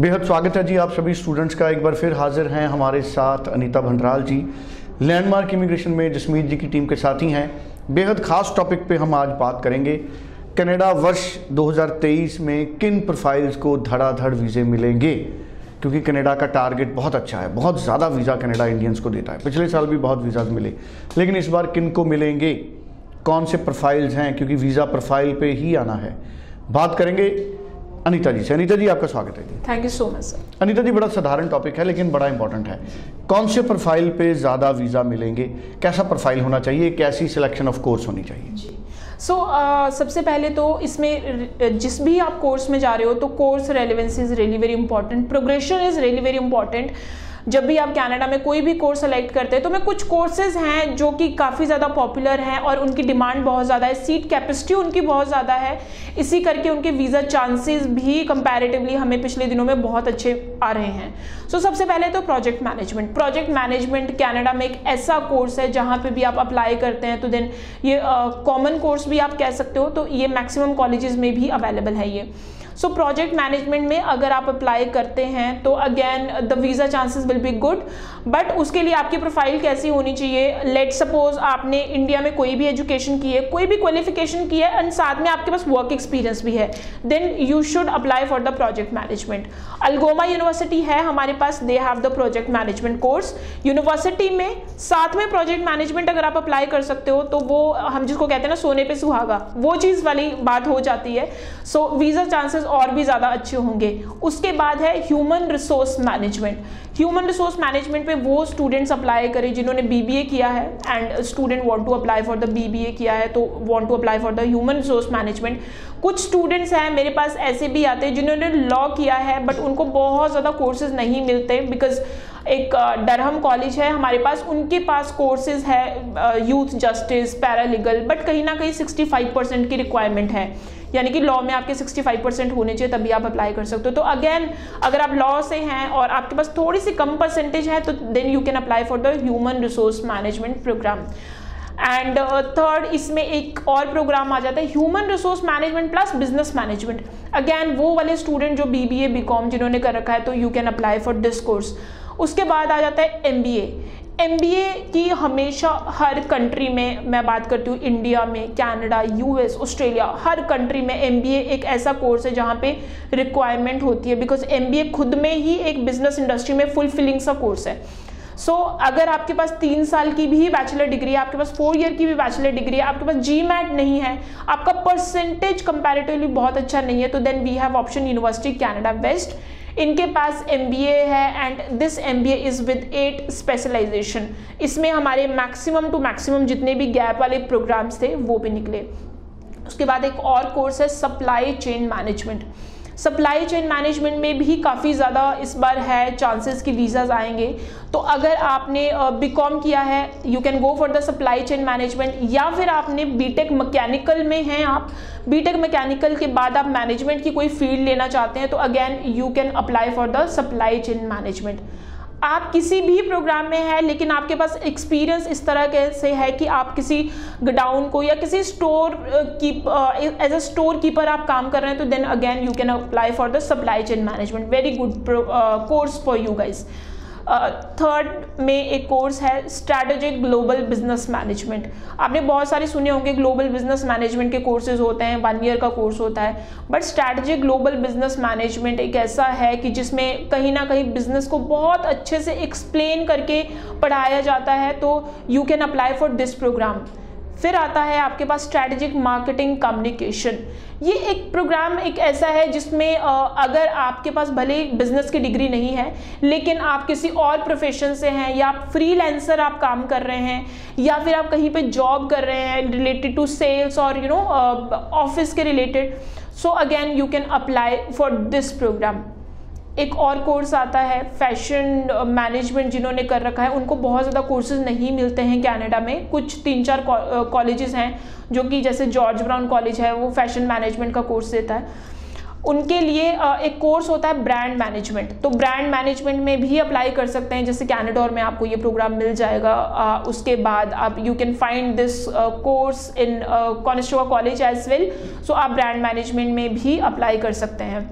बेहद स्वागत है जी आप सभी स्टूडेंट्स का। एक बार फिर हाजिर हैं हमारे साथ अनीता भंडराल जी लैंडमार्क इमिग्रेशन में जसमीत जी की टीम के साथ ही। हैं बेहद खास टॉपिक पे हम आज बात करेंगे। कनाडा वर्ष 2023 में किन प्रोफाइल्स को धड़ाधड़ वीज़े मिलेंगे? क्योंकि कनाडा का टारगेट बहुत अच्छा है, बहुत ज़्यादा वीज़ा कनाडा इंडियंस को देता है। पिछले साल भी बहुत वीज़ाज मिले, लेकिन इस बार किन को मिलेंगे? कौन से प्रोफाइल्स हैं? क्योंकि वीज़ा प्रोफ़ाइल पे ही आना है। बात करेंगे अनीता जी से। अनीता जी आपका स्वागत है thank you so much sir Anita ji बड़ा साधारण टॉपिक है लेकिन बड़ा इंपॉर्टेंट है। कौन से प्रोफ़ाइल पे ज़्यादा वीज़ा मिलेंगे? कैसा प्रोफ़ाइल होना चाहिए? कैसी सिलेक्शन ऑफ़ कोर्स होनी चाहिए? जी। सो so, uh, सबसे पहले तो इसमें जिस भी आप कोर्स में जा रहे हो तो course relevance is really very important progression is really very important जब भी आप कैनेडा में कोई भी कोर्स सेलेक्ट करते हैं तो मैं कुछ कोर्सेज हैं जो कि काफ़ी ज़्यादा पॉपुलर हैं और उनकी डिमांड बहुत ज़्यादा है सीट कैपेसिटी उनकी बहुत ज़्यादा है। इसी करके उनके वीज़ा चांसेस भी कंपैरेटिवली हमें पिछले दिनों में बहुत अच्छे आ रहे हैं। सो so, सबसे पहले तो project management project management Canada में एक ऐसा कोर्स है जहाँ पे भी आप अप्लाई करते हैं तो देन ये कॉमन uh, कोर्स भी आप कह सकते हो तो ये मैक्सिमम कॉलेजेस में भी अवेलेबल है ये. सो प्रोजेक्ट मैनेजमेंट में अगर आप अप्लाई करते हैं तो again the visa chances will be good but उसके लिए आपकी प्रोफ़ाइल कैसी होनी चाहिए? लेट सपोज़ आपने इंडिया में कोई भी एजुकेशन की है, कोई भी क्वालिफिकेशन की है एंड साथ में आपके पास वर्क एक्सपीरियंस भी है then you should apply for the project management Algoma university है हमारे पास they have the project management course university में साथ में प्रोजेक्ट मैनेजमेंट अगर आप अप्लाई कर सकते हो तो वो, हम जिसको कहते हैं ना, सोने पे सुहागा, वो चीज़ वाली बात हो जाती है। सो वीज़ा चांसेस और भी ज़्यादा अच्छे होंगे। उसके बाद है human resource management human resource management पे वो स्टूडेंट्स अप्लाई करें जिन्होंने बीबीए किया है and student want to apply for the BBA किया है तो want to apply for the human resource management कुछ स्टूडेंट्स हैं, मेरे पास ऐसे भी आते हैं जिन्होंने लॉ किया है बट उनको बहुत ज़्यादा कोर्सेज नहीं मिलते बिकॉज़ एक डरहम कॉलेज है, हमारे पास उनके पास कोर्सेज है यूथ जस्टिस पैरालीगल बट कहीं ना कहीं 65 परसेंट की रिक्वायरमेंट है। यानी कि लॉ में आपके 65 परसेंट होने चाहिए, तभी आप अप्लाई कर सकते हो। तो अगेन अगर आप लॉ से हैं और आपके पास थोड़ी सी कम परसेंटेज है तो then you can apply for the human resource management program and third इसमें एक और प्रोग्राम आ जाता है human resource management plus business management again वो वाले स्टूडेंट जो B B A B com जिन्होंने कर रखा है तो you can apply for this course उसके बाद आ जाता है एम बी ए एम की हमेशा हर कंट्री में मैं बात करती हूँ इंडिया में कनाडा यूएस ऑस्ट्रेलिया हर कंट्री में एम बी ए एक ऐसा कोर्स है जहाँ पे रिक्वायरमेंट होती है बिकॉज़ एम बी ए खुद में ही एक बिज़नेस इंडस्ट्री में फुलफिलिंग सा कोर्स है। सो so, अगर आपके पास तीन साल की भी बैचलर डिग्री है आपके पास फोर ईयर की भी बैचलर डिग्री है आपके पास जी मैट नहीं है आपका परसेंटेज कंपेरेटिवली बहुत अच्छा नहीं है तो then we have option university Canada west इनके पास एमबीए है and this M is with eight specialization इसमें हमारे मैक्सिमम टू मैक्सिमम जितने भी गैप वाले प्रोग्राम्स थे वो भी निकले। उसके बाद एक और कोर्स है supply chain management supply chain management में भी काफ़ी ज़्यादा इस बार है चांसेस कि वीज़ाज आएँगे। तो अगर आपने बी कॉम किया है you can go for the supply chain management या फिर आपने बी टेक मैकेनिकल में हैं आप बी टेक मैकेनिकल के बाद आप मैनेजमेंट की कोई फ़ील्ड लेना चाहते हैं तो again you can apply for the supply chain management आप किसी भी प्रोग्राम में है, लेकिन आपके पास एक्सपीरियंस इस तरह के से है कि आप किसी गडाउन को या किसी स्टोर की एज अ स्टोर कीपर आप काम कर रहे हैं तो then again you can apply for the supply chain management very good course for you guys third में एक कोर्स है स्ट्रैटेजिक ग्लोबल बिज़नेस मैनेजमेंट आपने बहुत सारे सुने होंगे ग्लोबल बिज़नेस मैनेजमेंट के कोर्सेज होते हैं वन ईयर का कोर्स होता है. But strategic global business management एक ऐसा है कि जिसमें कहीं ना कहीं बिज़नेस को बहुत अच्छे से एक्सप्लेन करके पढ़ाया जाता है तो you can apply for this program फिर आता है आपके पास स्ट्रैटेजिक मार्केटिंग कम्युनिकेशन ये एक प्रोग्राम एक ऐसा है जिसमें अगर आपके पास भले बिज़नेस की डिग्री नहीं है, लेकिन आप किसी और प्रोफेशन से हैं, या आप फ्रीलांसर आप काम कर रहे हैं, या फिर आप कहीं पे जॉब कर रहे हैं रिलेटेड टू सेल्स और यू नो ऑफ़िस के related so again you can apply for this program एक और कोर्स आता है फ़ैशन मैनेजमेंट जिन्होंने कर रखा है, उनको बहुत ज़्यादा कोर्सेज नहीं मिलते हैं कनाडा में। कुछ तीन चार कॉलेजेस हैं, जो कि जैसे जॉर्ज ब्राउन कॉलेज है, वो फ़ैशन मैनेजमेंट का कोर्स देता है। उनके लिए एक कोर्स होता है ब्रांड मैनेजमेंट तो ब्रांड मैनेजमेंट में भी अप्लाई कर सकते हैं, जैसे कैनेडोर में आपको ये प्रोग्राम मिल जाएगा। उसके बाद आप you can find this course in Conestoga college as well so आप ब्रांड मैनेजमेंट में भी अप्लाई कर सकते हैं।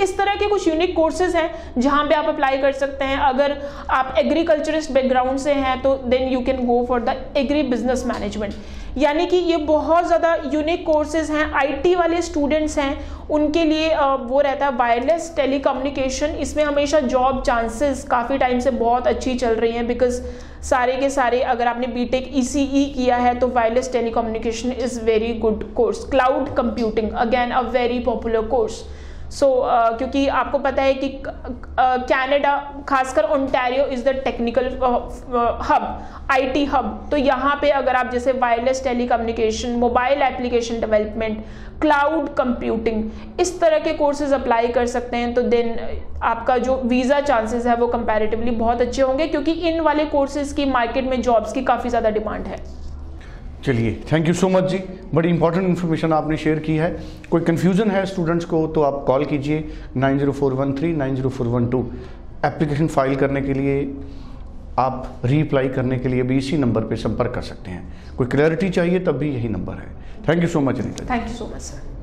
इस तरह के कुछ यूनिक कोर्सेज हैं जहाँ पे आप अप्लाई कर सकते हैं। अगर आप एग्रीकल्चरिस्ट बैकग्राउंड से हैं तो then you can go for the agri business management यानी कि ये बहुत ज़्यादा यूनिक कोर्सेज हैं। आईटी वाले स्टूडेंट्स हैं, उनके लिए वो रहता है वायरलेस टेलीकम्युनिकेशन इसमें हमेशा जॉब चांसेस काफ़ी टाइम से बहुत अच्छी चल रही हैं बिकॉज़ सारे के सारे, अगर आपने बीटेक ईसीई e किया है तो wireless telecommunication is very good course cloud computing again a very popular course so so, uh, क्योंकि आपको पता है कि कनाडा uh, खासकर Ontario is the technical hub IT hub तो यहाँ पे अगर आप जैसे wireless telecommunication mobile application development cloud computing इस तरह के कोर्सेज अप्लाई कर सकते हैं तो देन आपका जो वीज़ा चांसेस है वो कंपैरेटिवली बहुत अच्छे होंगे क्योंकि इन वाले कोर्सेज की मार्केट में जॉब्स की काफ़ी ज़्यादा डिमांड है। चलिए thank you so much ji. बड़ी इंपॉर्टेंट इन्फॉर्मेशन आपने शेयर की है। कोई कन्फ्यूज़न है स्टूडेंट्स को तो आप कॉल कीजिए nine zero four one three, nine zero four one two. Application file करने के लिए, आप रीअप्लाई करने के लिए भी इसी नंबर पे संपर्क कर सकते हैं। कोई क्लैरिटी चाहिए तब भी यही नंबर है। Thank you so much Anita thank you so much sir